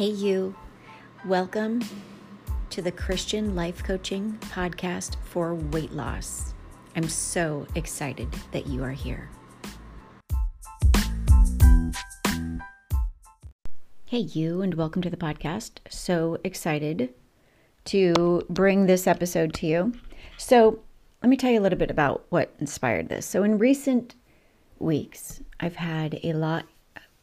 Hey, you. Welcome to the Christian Life Coaching Podcast for Weight Loss. I'm so excited that you are here. Hey, you, and welcome to the podcast. So excited to bring this episode to you. So, let me tell you a little bit about what inspired this. So, in recent weeks, I've had a lot,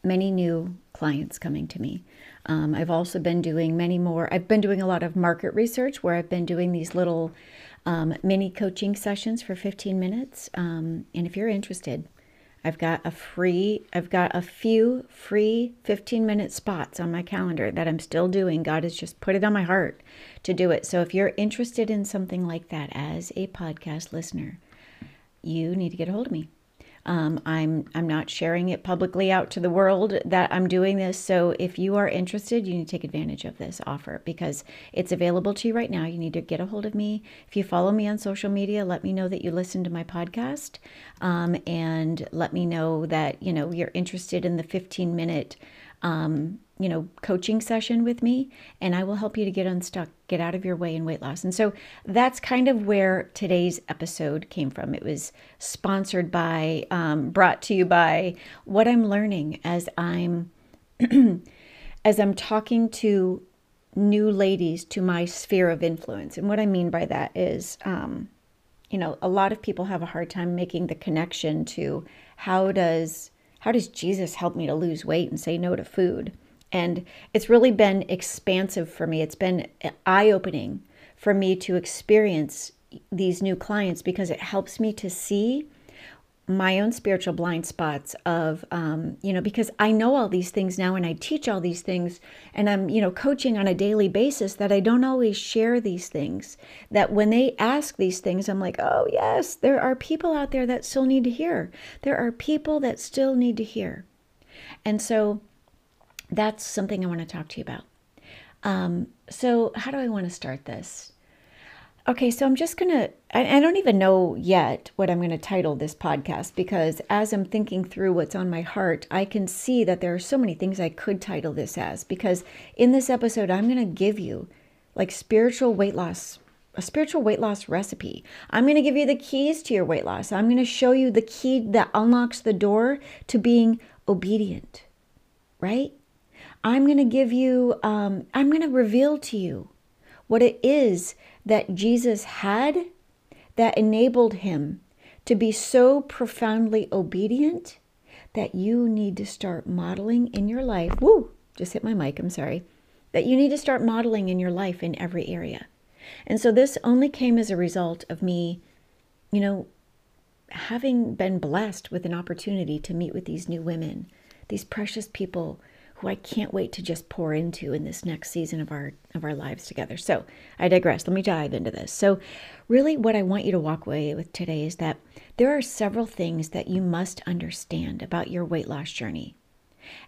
many new clients coming to me. Um, I've also been doing many more. I've been doing a lot of market research where I've been doing these little um, mini coaching sessions for 15 minutes. Um, and if you're interested, I've got a free, I've got a few free 15 minute spots on my calendar that I'm still doing. God has just put it on my heart to do it. So if you're interested in something like that as a podcast listener, you need to get a hold of me. Um, I'm I'm not sharing it publicly out to the world that I'm doing this. So if you are interested, you need to take advantage of this offer because it's available to you right now. You need to get a hold of me. If you follow me on social media, let me know that you listen to my podcast, um, and let me know that you know you're interested in the 15 minute um, you know, coaching session with me, and I will help you to get unstuck, get out of your way in weight loss. And so that's kind of where today's episode came from. It was sponsored by, um, brought to you by what I'm learning as I'm, as I'm talking to new ladies to my sphere of influence. And what I mean by that is, um, you know, a lot of people have a hard time making the connection to how does how does Jesus help me to lose weight and say no to food? And it's really been expansive for me. It's been eye opening for me to experience these new clients because it helps me to see my own spiritual blind spots of um, you know because i know all these things now and i teach all these things and i'm you know coaching on a daily basis that i don't always share these things. That when they ask these things i'm like oh yes there are people out there that still need to hear. There are people that still need to hear. And so that's something i want to talk to you about um, so how do i want to start this Okay, so I'm just going to, I don't even know yet what I'm going to title this podcast because as I'm thinking through what's on my heart, I can see that there are so many things I could title this as because in this episode, I'm going to give you like spiritual weight loss, a spiritual weight loss recipe. I'm going to give you the keys to your weight loss. I'm going to show you the key that unlocks the door to being obedient, right? I'm going to give you, um, I'm going to reveal to you what it is that Jesus had that enabled him to be so profoundly obedient that you need to start modeling in your life. Woo, just hit my mic, I'm sorry. That you need to start modeling in your life in every area. And so this only came as a result of me, you know, having been blessed with an opportunity to meet with these new women, these precious people who I can't wait to just pour into in this next season of our of our lives together. So, I digress. Let me dive into this. So, really what I want you to walk away with today is that there are several things that you must understand about your weight loss journey.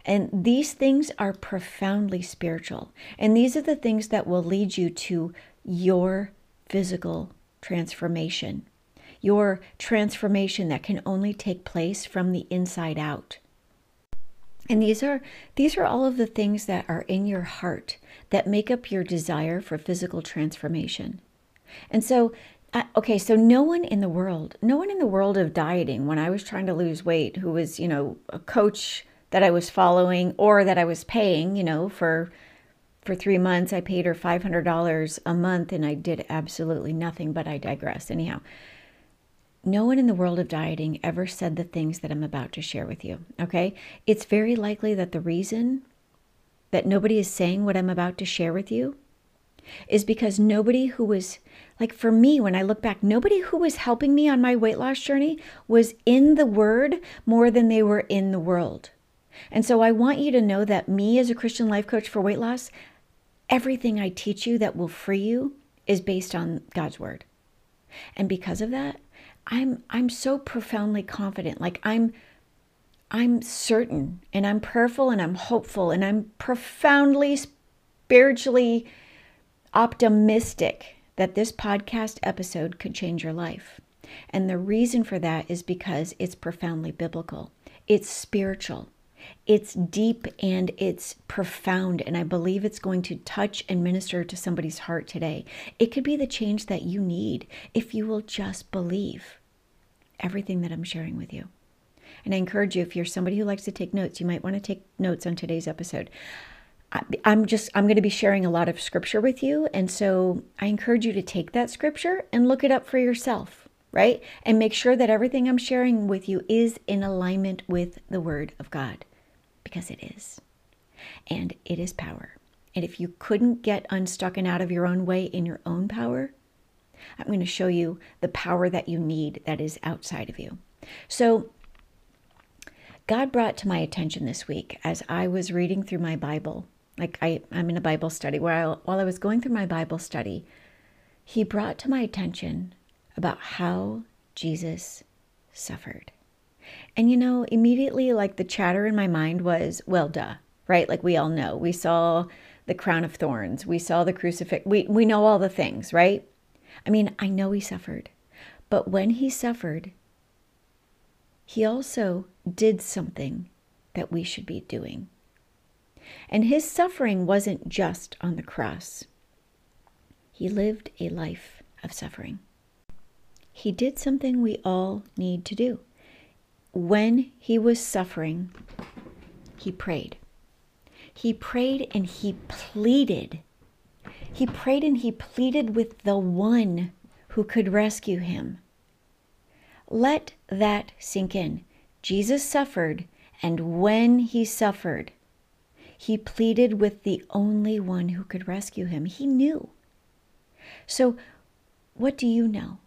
And these things are profoundly spiritual. And these are the things that will lead you to your physical transformation. Your transformation that can only take place from the inside out. And these are these are all of the things that are in your heart that make up your desire for physical transformation. And so okay, so no one in the world, no one in the world of dieting when I was trying to lose weight who was, you know, a coach that I was following or that I was paying, you know, for for 3 months I paid her $500 a month and I did absolutely nothing, but I digress. Anyhow, no one in the world of dieting ever said the things that I'm about to share with you. Okay. It's very likely that the reason that nobody is saying what I'm about to share with you is because nobody who was, like for me, when I look back, nobody who was helping me on my weight loss journey was in the Word more than they were in the world. And so I want you to know that me, as a Christian life coach for weight loss, everything I teach you that will free you is based on God's Word. And because of that, I'm I'm so profoundly confident. Like I'm I'm certain and I'm prayerful and I'm hopeful and I'm profoundly spiritually optimistic that this podcast episode could change your life. And the reason for that is because it's profoundly biblical. It's spiritual. it's deep and it's profound. And I believe it's going to touch and minister to somebody's heart today. It could be the change that you need if you will just believe everything that I'm sharing with you. And I encourage you, if you're somebody who likes to take notes, you might want to take notes on today's episode. I'm just, I'm going to be sharing a lot of scripture with you. And so I encourage you to take that scripture and look it up for yourself, right? And make sure that everything I'm sharing with you is in alignment with the Word of God, because it is. And it is power. And if you couldn't get unstuck and out of your own way in your own power, I'm going to show you the power that you need that is outside of you. So, God brought to my attention this week as I was reading through my Bible like I, I'm in a Bible study where I, while I was going through my Bible study, he brought to my attention about how Jesus suffered. And you know, immediately, like the chatter in my mind was, well, duh, right? Like we all know. We saw the crown of thorns, we saw the crucifix, we, we know all the things, right? I mean, I know he suffered. But when he suffered, he also did something that we should be doing. And his suffering wasn't just on the cross, he lived a life of suffering. He did something we all need to do. When he was suffering, he prayed. He prayed and he pleaded. He prayed and he pleaded with the one who could rescue him. Let that sink in. Jesus suffered, and when he suffered, he pleaded with the only one who could rescue him. He knew. So, what do you know?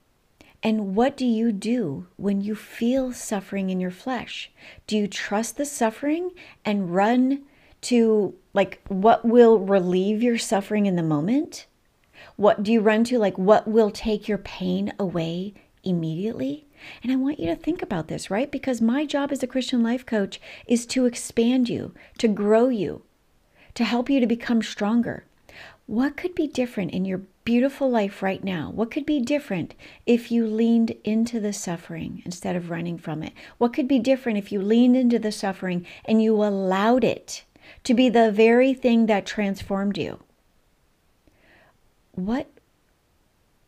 And what do you do when you feel suffering in your flesh? Do you trust the suffering and run to like what will relieve your suffering in the moment? What do you run to like what will take your pain away immediately? And I want you to think about this, right? Because my job as a Christian life coach is to expand you, to grow you, to help you to become stronger. What could be different in your beautiful life right now? What could be different if you leaned into the suffering instead of running from it? What could be different if you leaned into the suffering and you allowed it to be the very thing that transformed you? What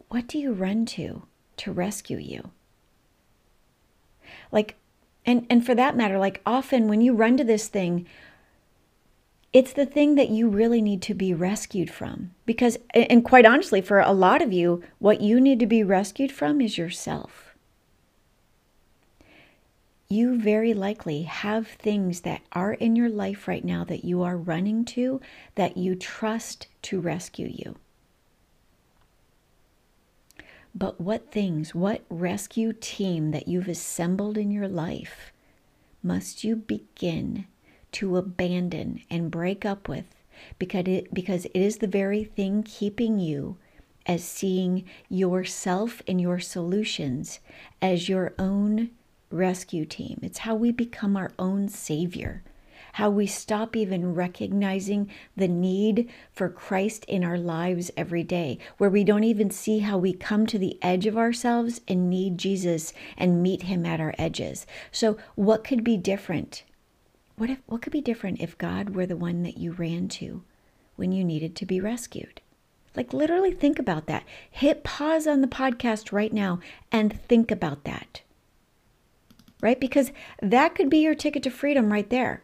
what do you run to to rescue you? Like, and, and for that matter, like often when you run to this thing, it's the thing that you really need to be rescued from. Because, and quite honestly, for a lot of you, what you need to be rescued from is yourself. You very likely have things that are in your life right now that you are running to that you trust to rescue you. But what things, what rescue team that you've assembled in your life must you begin to abandon and break up with because it, because it is the very thing keeping you as seeing yourself and your solutions as your own rescue team. It's how we become our own savior how we stop even recognizing the need for Christ in our lives every day, where we don't even see how we come to the edge of ourselves and need Jesus and meet him at our edges. So, what could be different? What if what could be different if God were the one that you ran to when you needed to be rescued? Like literally think about that. Hit pause on the podcast right now and think about that. Right? Because that could be your ticket to freedom right there.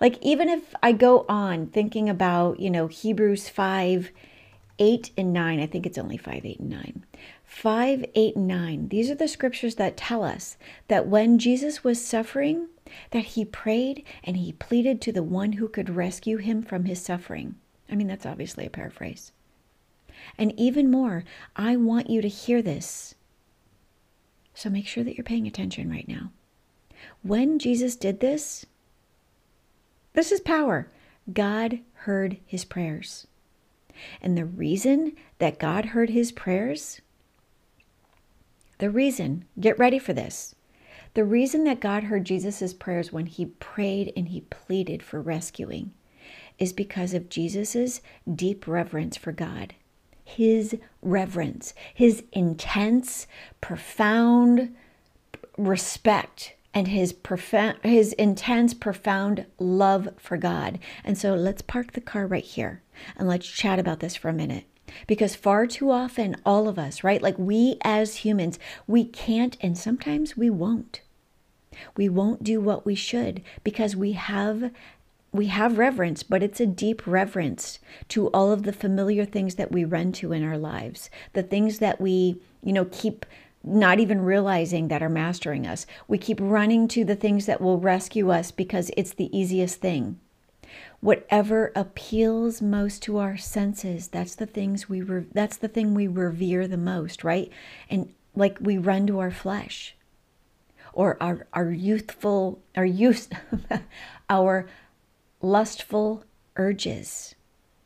Like, even if I go on thinking about, you know, Hebrews 5, 8 and 9, I think it's only 5, 8, and 9. 5, 8, and 9. These are the scriptures that tell us that when Jesus was suffering, that he prayed and he pleaded to the one who could rescue him from his suffering. I mean, that's obviously a paraphrase. And even more, I want you to hear this. So make sure that you're paying attention right now. When Jesus did this, this is power. God heard his prayers. And the reason that God heard his prayers, the reason, get ready for this. The reason that God heard Jesus' prayers when he prayed and he pleaded for rescuing is because of Jesus' deep reverence for God. His reverence, his intense, profound respect and his profound his intense profound love for God. And so let's park the car right here and let's chat about this for a minute. Because far too often all of us, right? Like we as humans, we can't and sometimes we won't. We won't do what we should because we have we have reverence, but it's a deep reverence to all of the familiar things that we run to in our lives, the things that we, you know, keep not even realizing that are mastering us. We keep running to the things that will rescue us because it's the easiest thing. Whatever appeals most to our senses, that's the things we re- that's the thing we revere the most, right? And like we run to our flesh or our our youthful our youth our lustful urges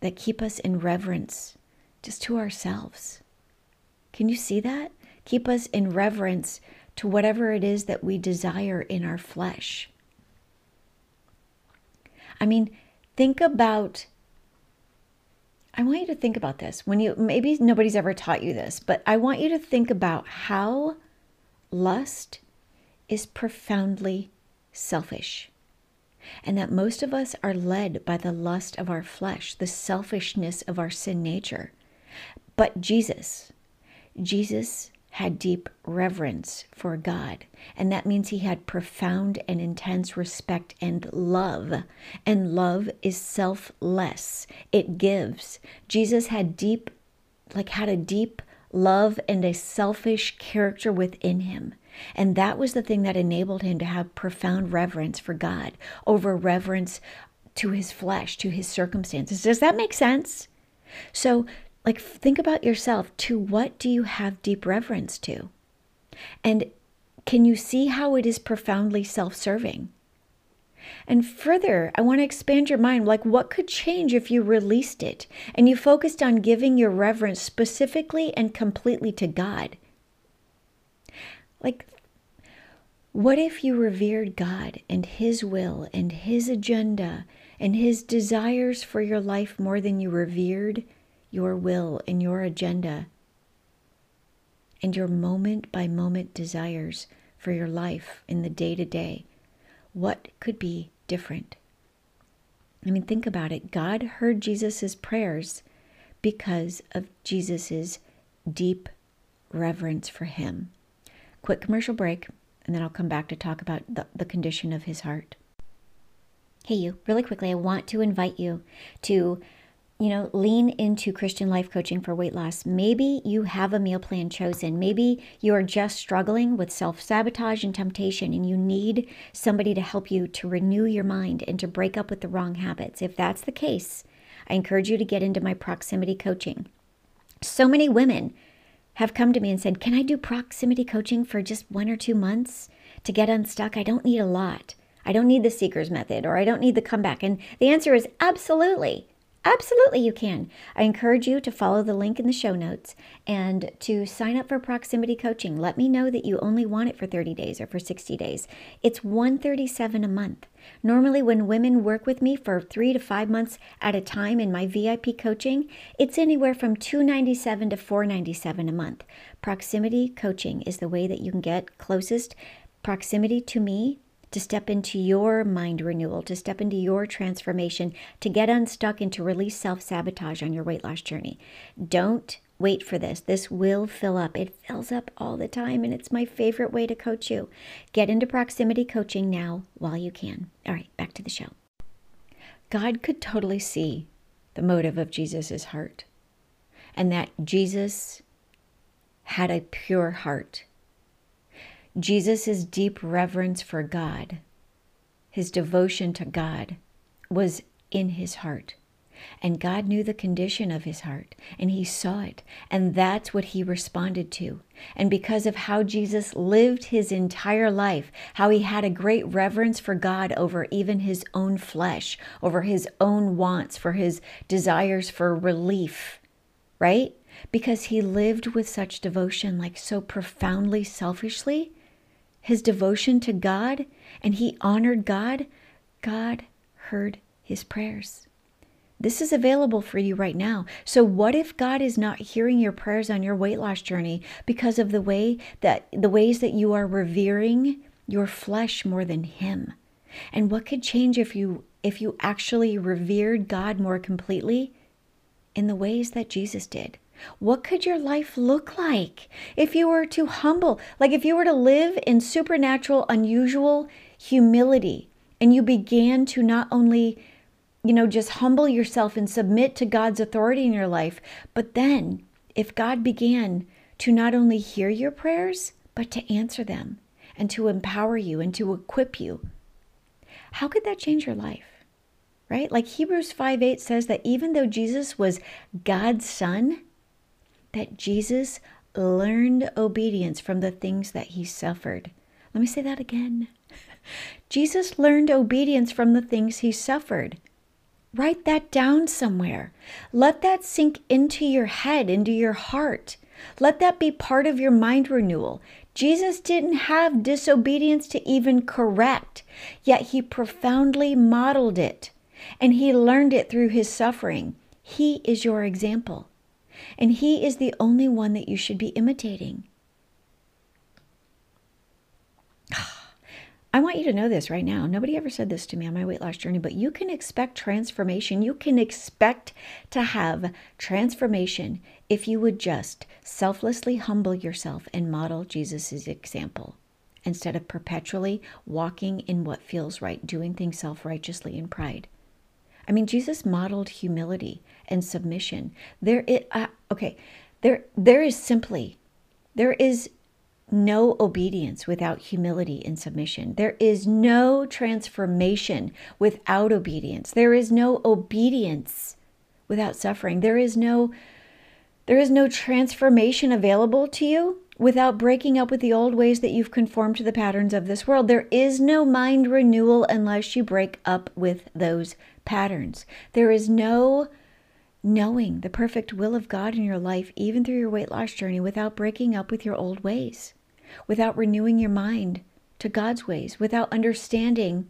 that keep us in reverence just to ourselves. Can you see that? Keep us in reverence to whatever it is that we desire in our flesh. I mean, think about I want you to think about this. When you maybe nobody's ever taught you this, but I want you to think about how lust is profoundly selfish. And that most of us are led by the lust of our flesh, the selfishness of our sin nature. But Jesus, Jesus had deep reverence for God. And that means he had profound and intense respect and love. And love is selfless, it gives. Jesus had deep, like, had a deep love and a selfish character within him. And that was the thing that enabled him to have profound reverence for God over reverence to his flesh, to his circumstances. Does that make sense? So, like think about yourself to what do you have deep reverence to and can you see how it is profoundly self-serving and further i want to expand your mind like what could change if you released it and you focused on giving your reverence specifically and completely to god like what if you revered god and his will and his agenda and his desires for your life more than you revered your will and your agenda and your moment by moment desires for your life in the day to day, what could be different? I mean, think about it. God heard Jesus' prayers because of Jesus' deep reverence for him. Quick commercial break, and then I'll come back to talk about the, the condition of his heart. Hey, you, really quickly, I want to invite you to you know, lean into Christian life coaching for weight loss. Maybe you have a meal plan chosen. Maybe you are just struggling with self sabotage and temptation, and you need somebody to help you to renew your mind and to break up with the wrong habits. If that's the case, I encourage you to get into my proximity coaching. So many women have come to me and said, Can I do proximity coaching for just one or two months to get unstuck? I don't need a lot. I don't need the seeker's method or I don't need the comeback. And the answer is absolutely. Absolutely, you can. I encourage you to follow the link in the show notes and to sign up for proximity coaching. Let me know that you only want it for 30 days or for 60 days. It's 137 a month. Normally, when women work with me for three to five months at a time in my VIP coaching, it's anywhere from 297 to 497 a month. Proximity coaching is the way that you can get closest proximity to me to step into your mind renewal, to step into your transformation, to get unstuck and to release self sabotage on your weight loss journey. Don't wait for this. This will fill up. It fills up all the time, and it's my favorite way to coach you. Get into proximity coaching now while you can. All right, back to the show. God could totally see the motive of Jesus' heart and that Jesus had a pure heart Jesus' deep reverence for God, his devotion to God, was in his heart. And God knew the condition of his heart, and he saw it. And that's what he responded to. And because of how Jesus lived his entire life, how he had a great reverence for God over even his own flesh, over his own wants, for his desires for relief, right? Because he lived with such devotion, like so profoundly selfishly, his devotion to God and he honored God, God heard his prayers. This is available for you right now. So what if God is not hearing your prayers on your weight loss journey because of the way that the ways that you are revering your flesh more than him? And what could change if you if you actually revered God more completely in the ways that Jesus did? What could your life look like if you were to humble, like if you were to live in supernatural, unusual humility and you began to not only, you know, just humble yourself and submit to God's authority in your life, but then if God began to not only hear your prayers, but to answer them and to empower you and to equip you, how could that change your life? Right? Like Hebrews 5 8 says that even though Jesus was God's son, that Jesus learned obedience from the things that he suffered. Let me say that again. Jesus learned obedience from the things he suffered. Write that down somewhere. Let that sink into your head, into your heart. Let that be part of your mind renewal. Jesus didn't have disobedience to even correct, yet he profoundly modeled it and he learned it through his suffering. He is your example and He is the only one that you should be imitating. I want you to know this right now. Nobody ever said this to me on my weight loss journey, but you can expect transformation. You can expect to have transformation if you would just selflessly humble yourself and model Jesus' example instead of perpetually walking in what feels right, doing things self righteously in pride. I mean, Jesus modeled humility and submission. There, it, uh, okay, there, there is simply, there is no obedience without humility and submission. There is no transformation without obedience. There is no obedience without suffering. There is no there is no transformation available to you without breaking up with the old ways that you've conformed to the patterns of this world. There is no mind renewal unless you break up with those patterns. There is no knowing the perfect will of God in your life, even through your weight loss journey, without breaking up with your old ways, without renewing your mind to God's ways, without understanding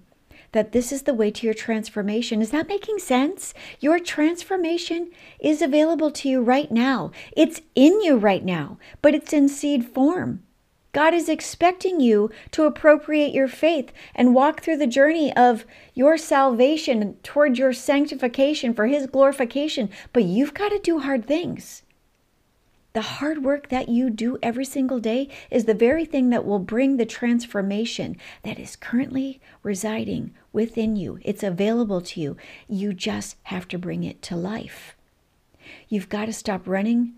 that this is the way to your transformation. Is that making sense? Your transformation is available to you right now. It's in you right now, but it's in seed form. God is expecting you to appropriate your faith and walk through the journey of your salvation toward your sanctification for His glorification. But you've got to do hard things. The hard work that you do every single day is the very thing that will bring the transformation that is currently residing within you. It's available to you. You just have to bring it to life. You've got to stop running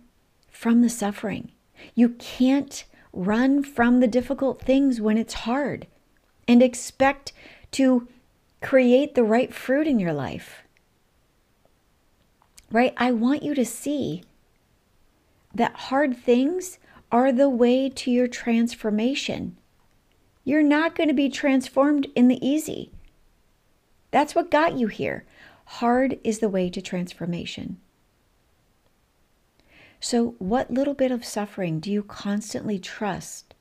from the suffering. You can't run from the difficult things when it's hard and expect to create the right fruit in your life. Right? I want you to see that hard things are the way to your transformation. You're not going to be transformed in the easy. That's what got you here. Hard is the way to transformation. So, what little bit of suffering do you constantly trust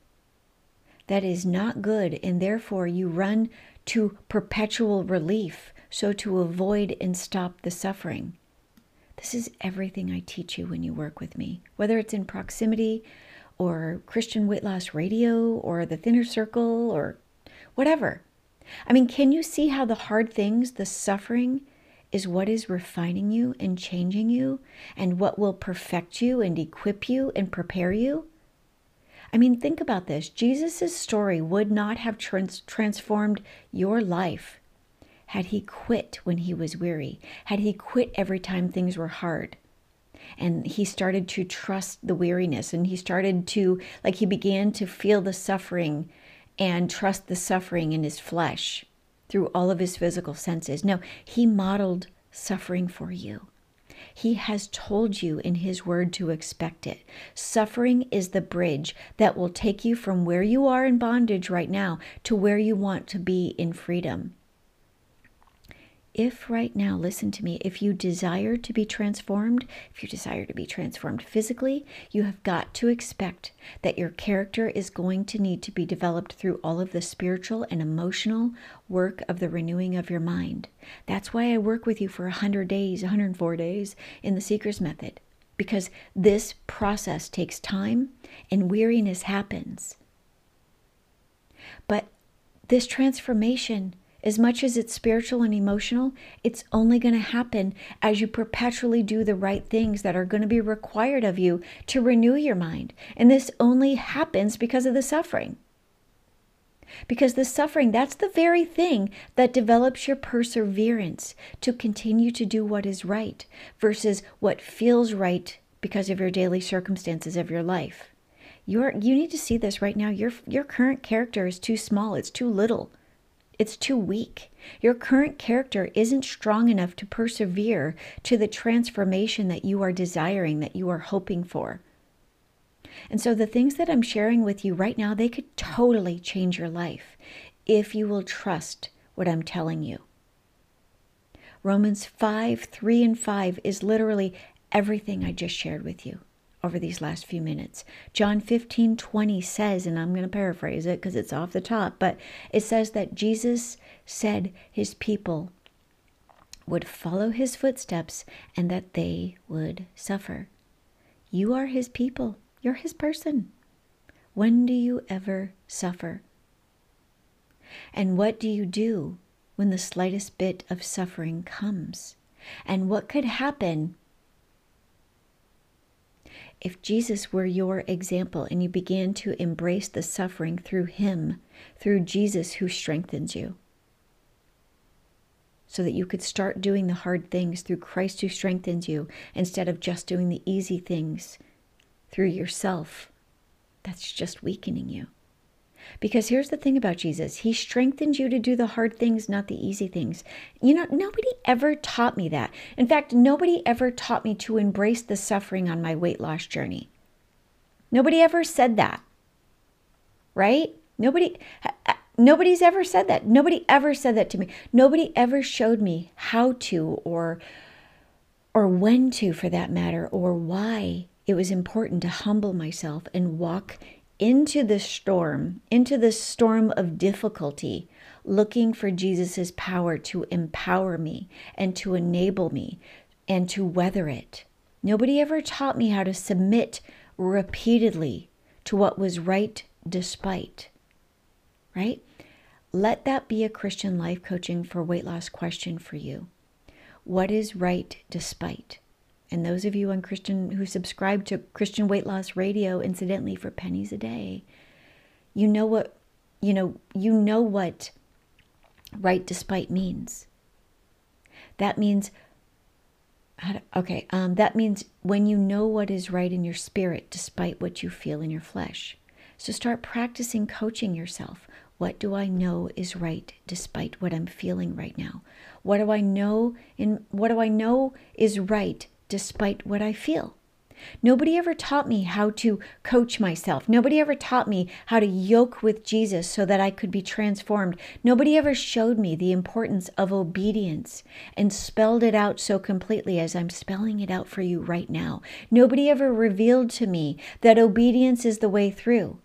that is not good, and therefore you run to perpetual relief so to avoid and stop the suffering? This is everything I teach you when you work with me, whether it's in proximity or Christian Weight Loss Radio or the Thinner Circle or whatever. I mean, can you see how the hard things, the suffering, is what is refining you and changing you and what will perfect you and equip you and prepare you? I mean, think about this. Jesus' story would not have trans- transformed your life had he quit when he was weary, had he quit every time things were hard. And he started to trust the weariness and he started to, like, he began to feel the suffering and trust the suffering in his flesh through all of his physical senses. No, he modeled suffering for you. He has told you in His Word to expect it. Suffering is the bridge that will take you from where you are in bondage right now to where you want to be in freedom. If right now, listen to me, if you desire to be transformed, if you desire to be transformed physically, you have got to expect that your character is going to need to be developed through all of the spiritual and emotional work of the renewing of your mind. That's why I work with you for 100 days, 104 days in the Seeker's Method, because this process takes time and weariness happens. But this transformation, as much as it's spiritual and emotional, it's only going to happen as you perpetually do the right things that are going to be required of you to renew your mind. And this only happens because of the suffering. Because the suffering, that's the very thing that develops your perseverance to continue to do what is right versus what feels right because of your daily circumstances of your life. You're, you need to see this right now. Your, your current character is too small, it's too little, it's too weak. Your current character isn't strong enough to persevere to the transformation that you are desiring, that you are hoping for. And so the things that I'm sharing with you right now, they could totally change your life if you will trust what I'm telling you. Romans 5, 3 and 5 is literally everything I just shared with you over these last few minutes. John 15, 20 says, and I'm going to paraphrase it because it's off the top, but it says that Jesus said his people would follow his footsteps and that they would suffer. You are his people. You're his person. When do you ever suffer? And what do you do when the slightest bit of suffering comes? And what could happen if Jesus were your example and you began to embrace the suffering through Him, through Jesus who strengthens you? So that you could start doing the hard things through Christ who strengthens you instead of just doing the easy things through yourself, that's just weakening you. Because here's the thing about Jesus He strengthens you to do the hard things, not the easy things. You know, nobody ever taught me that. In fact, nobody ever taught me to embrace the suffering on my weight loss journey. Nobody ever said that. Right? Nobody. Uh, nobody's ever said that. Nobody ever said that to me. Nobody ever showed me how to or or when to for that matter or why it was important to humble myself and walk into the storm, into the storm of difficulty, looking for Jesus' power to empower me and to enable me and to weather it. Nobody ever taught me how to submit repeatedly to what was right despite. Right? Let that be a Christian life coaching for weight loss question for you. What is right despite? And those of you on Christian who subscribe to Christian Weight Loss Radio, incidentally, for pennies a day, you know what you know you know what right despite means. That means okay, um, that means when you know what is right in your spirit despite what you feel in your flesh. So start practicing coaching yourself. What do I know is right despite what I'm feeling right now? What do I know in what do I know is right despite what I feel. Nobody ever taught me how to coach myself. Nobody ever taught me how to yoke with Jesus so that I could be transformed. Nobody ever showed me the importance of obedience and spelled it out so completely as I'm spelling it out for you right now. Nobody ever revealed to me that obedience is the way through.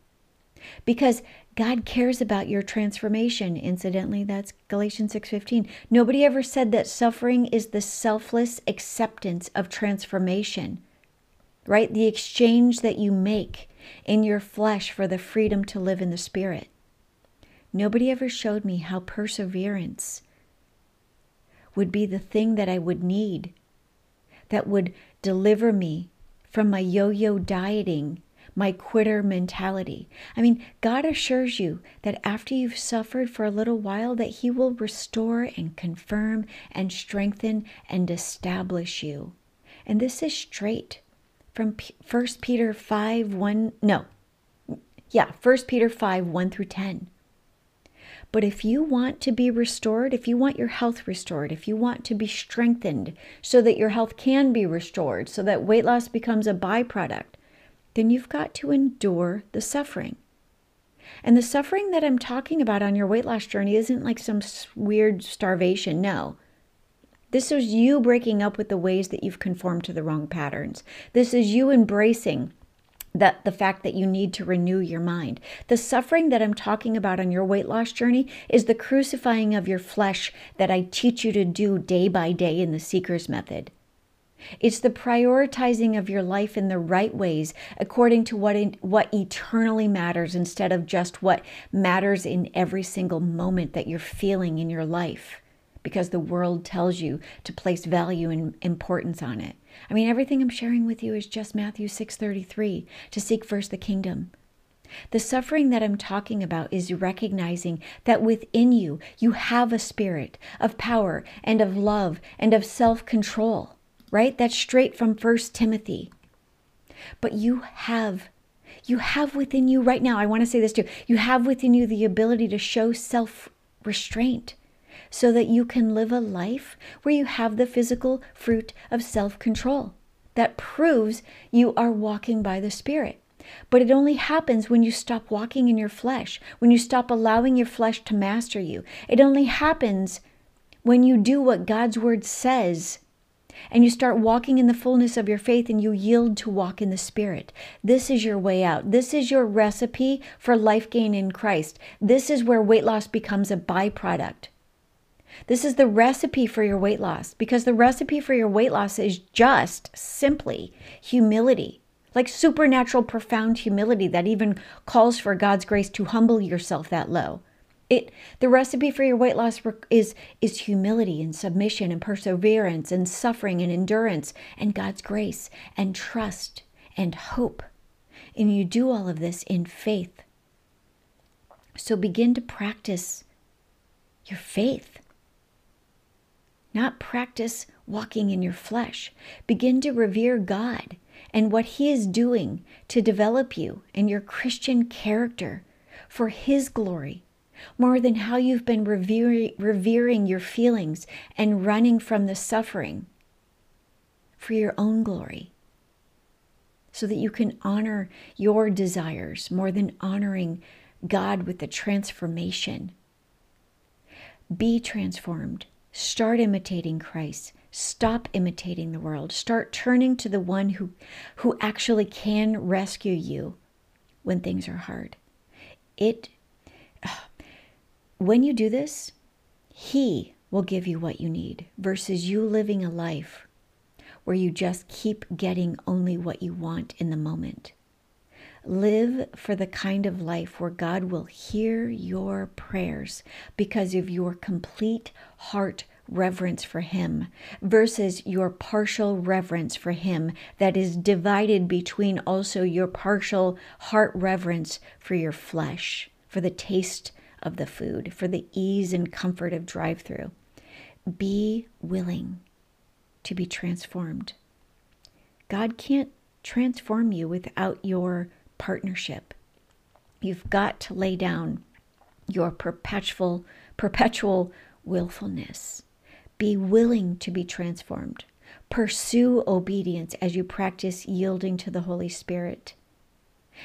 Because God cares about your transformation. Incidentally, that's Galatians 6:15. Nobody ever said that suffering is the selfless acceptance of transformation. Right? The exchange that you make in your flesh for the freedom to live in the spirit. Nobody ever showed me how perseverance would be the thing that I would need that would deliver me from my yo-yo dieting my quitter mentality. I mean, God assures you that after you've suffered for a little while that he will restore and confirm and strengthen and establish you. And this is straight from 1 Peter 5 1 no. Yeah, 1 Peter 5 1 through 10. But if you want to be restored, if you want your health restored, if you want to be strengthened so that your health can be restored, so that weight loss becomes a byproduct, then you've got to endure the suffering. And the suffering that I'm talking about on your weight loss journey isn't like some weird starvation. No. This is you breaking up with the ways that you've conformed to the wrong patterns. This is you embracing that the fact that you need to renew your mind. The suffering that I'm talking about on your weight loss journey is the crucifying of your flesh that I teach you to do day by day in the seeker's method. It's the prioritizing of your life in the right ways according to what what eternally matters instead of just what matters in every single moment that you're feeling in your life because the world tells you to place value and importance on it. I mean everything I'm sharing with you is just Matthew 6:33 to seek first the kingdom. The suffering that I'm talking about is recognizing that within you, you have a spirit of power and of love and of self control, right? That's straight from First Timothy. But you have. You have within you right now, I want to say this too. You have within you the ability to show self restraint so that you can live a life where you have the physical fruit of self control that proves you are walking by the Spirit. But it only happens when you stop walking in your flesh, when you stop allowing your flesh to master you. It only happens when you do what God's word says and you start walking in the fullness of your faith and you yield to walk in the Spirit. This is your way out. This is your recipe for life gain in Christ. This is where weight loss becomes a byproduct. This is the recipe for your weight loss because the recipe for your weight loss is just simply humility like supernatural, profound humility that even calls for God's grace to humble yourself that low. It the recipe for your weight loss is is humility and submission and perseverance and suffering and endurance and God's grace and trust and hope. And you do all of this in faith. So begin to practice your faith. Not practice walking in your flesh. Begin to revere God and what He is doing to develop you and your Christian character for His glory, more than how you've been revering, revering your feelings and running from the suffering for your own glory, so that you can honor your desires more than honoring God with the transformation. Be transformed. Start imitating Christ. Stop imitating the world. Start turning to the one who, who actually can rescue you when things are hard. It, when you do this, He will give you what you need versus you living a life where you just keep getting only what you want in the moment. Live for the kind of life where God will hear your prayers because of your complete heart reverence for Him versus your partial reverence for Him that is divided between also your partial heart reverence for your flesh, for the taste of the food, for the ease and comfort of drive through. Be willing to be transformed. God can't transform you without your partnership. You've got to lay down your perpetual perpetual willfulness. Be willing to be transformed. Pursue obedience as you practice yielding to the Holy Spirit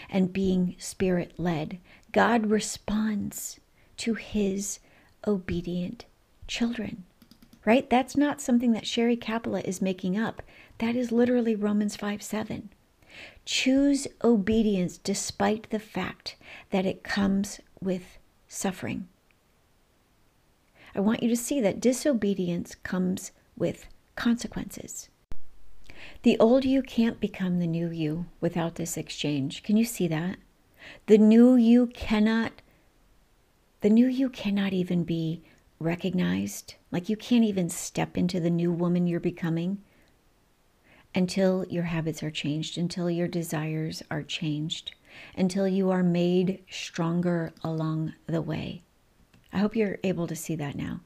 and being spirit led. God responds to his obedient children, right? That's not something that Sherry Capella is making up. That is literally Romans 5 7. Choose obedience despite the fact that it comes with suffering. I want you to see that disobedience comes with consequences. The old you can't become the new you without this exchange. Can you see that? The new you cannot the new you cannot even be recognized. Like you can't even step into the new woman you're becoming until your habits are changed, until your desires are changed, until you are made stronger along the way. I hope you're able to see that now.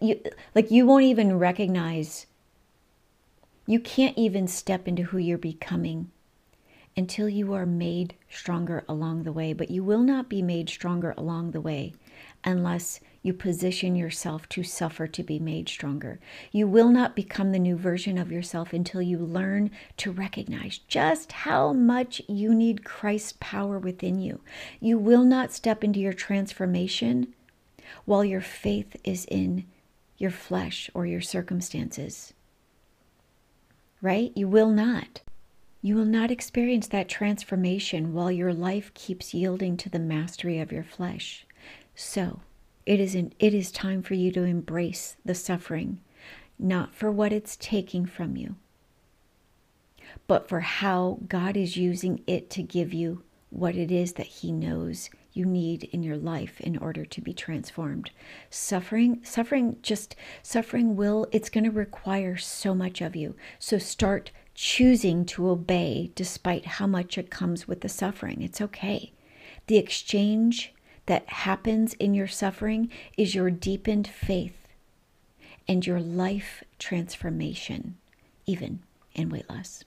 You like you won't even recognize you can't even step into who you're becoming until you are made stronger along the way, but you will not be made stronger along the way unless you position yourself to suffer to be made stronger. You will not become the new version of yourself until you learn to recognize just how much you need Christ's power within you. You will not step into your transformation while your faith is in your flesh or your circumstances. Right? You will not. You will not experience that transformation while your life keeps yielding to the mastery of your flesh. So, it is, it is time for you to embrace the suffering, not for what it's taking from you, but for how God is using it to give you what it is that He knows you need in your life in order to be transformed. Suffering, suffering, just suffering will, it's going to require so much of you. So start choosing to obey despite how much it comes with the suffering. It's okay. The exchange that happens in your suffering is your deepened faith and your life transformation, even in weight loss.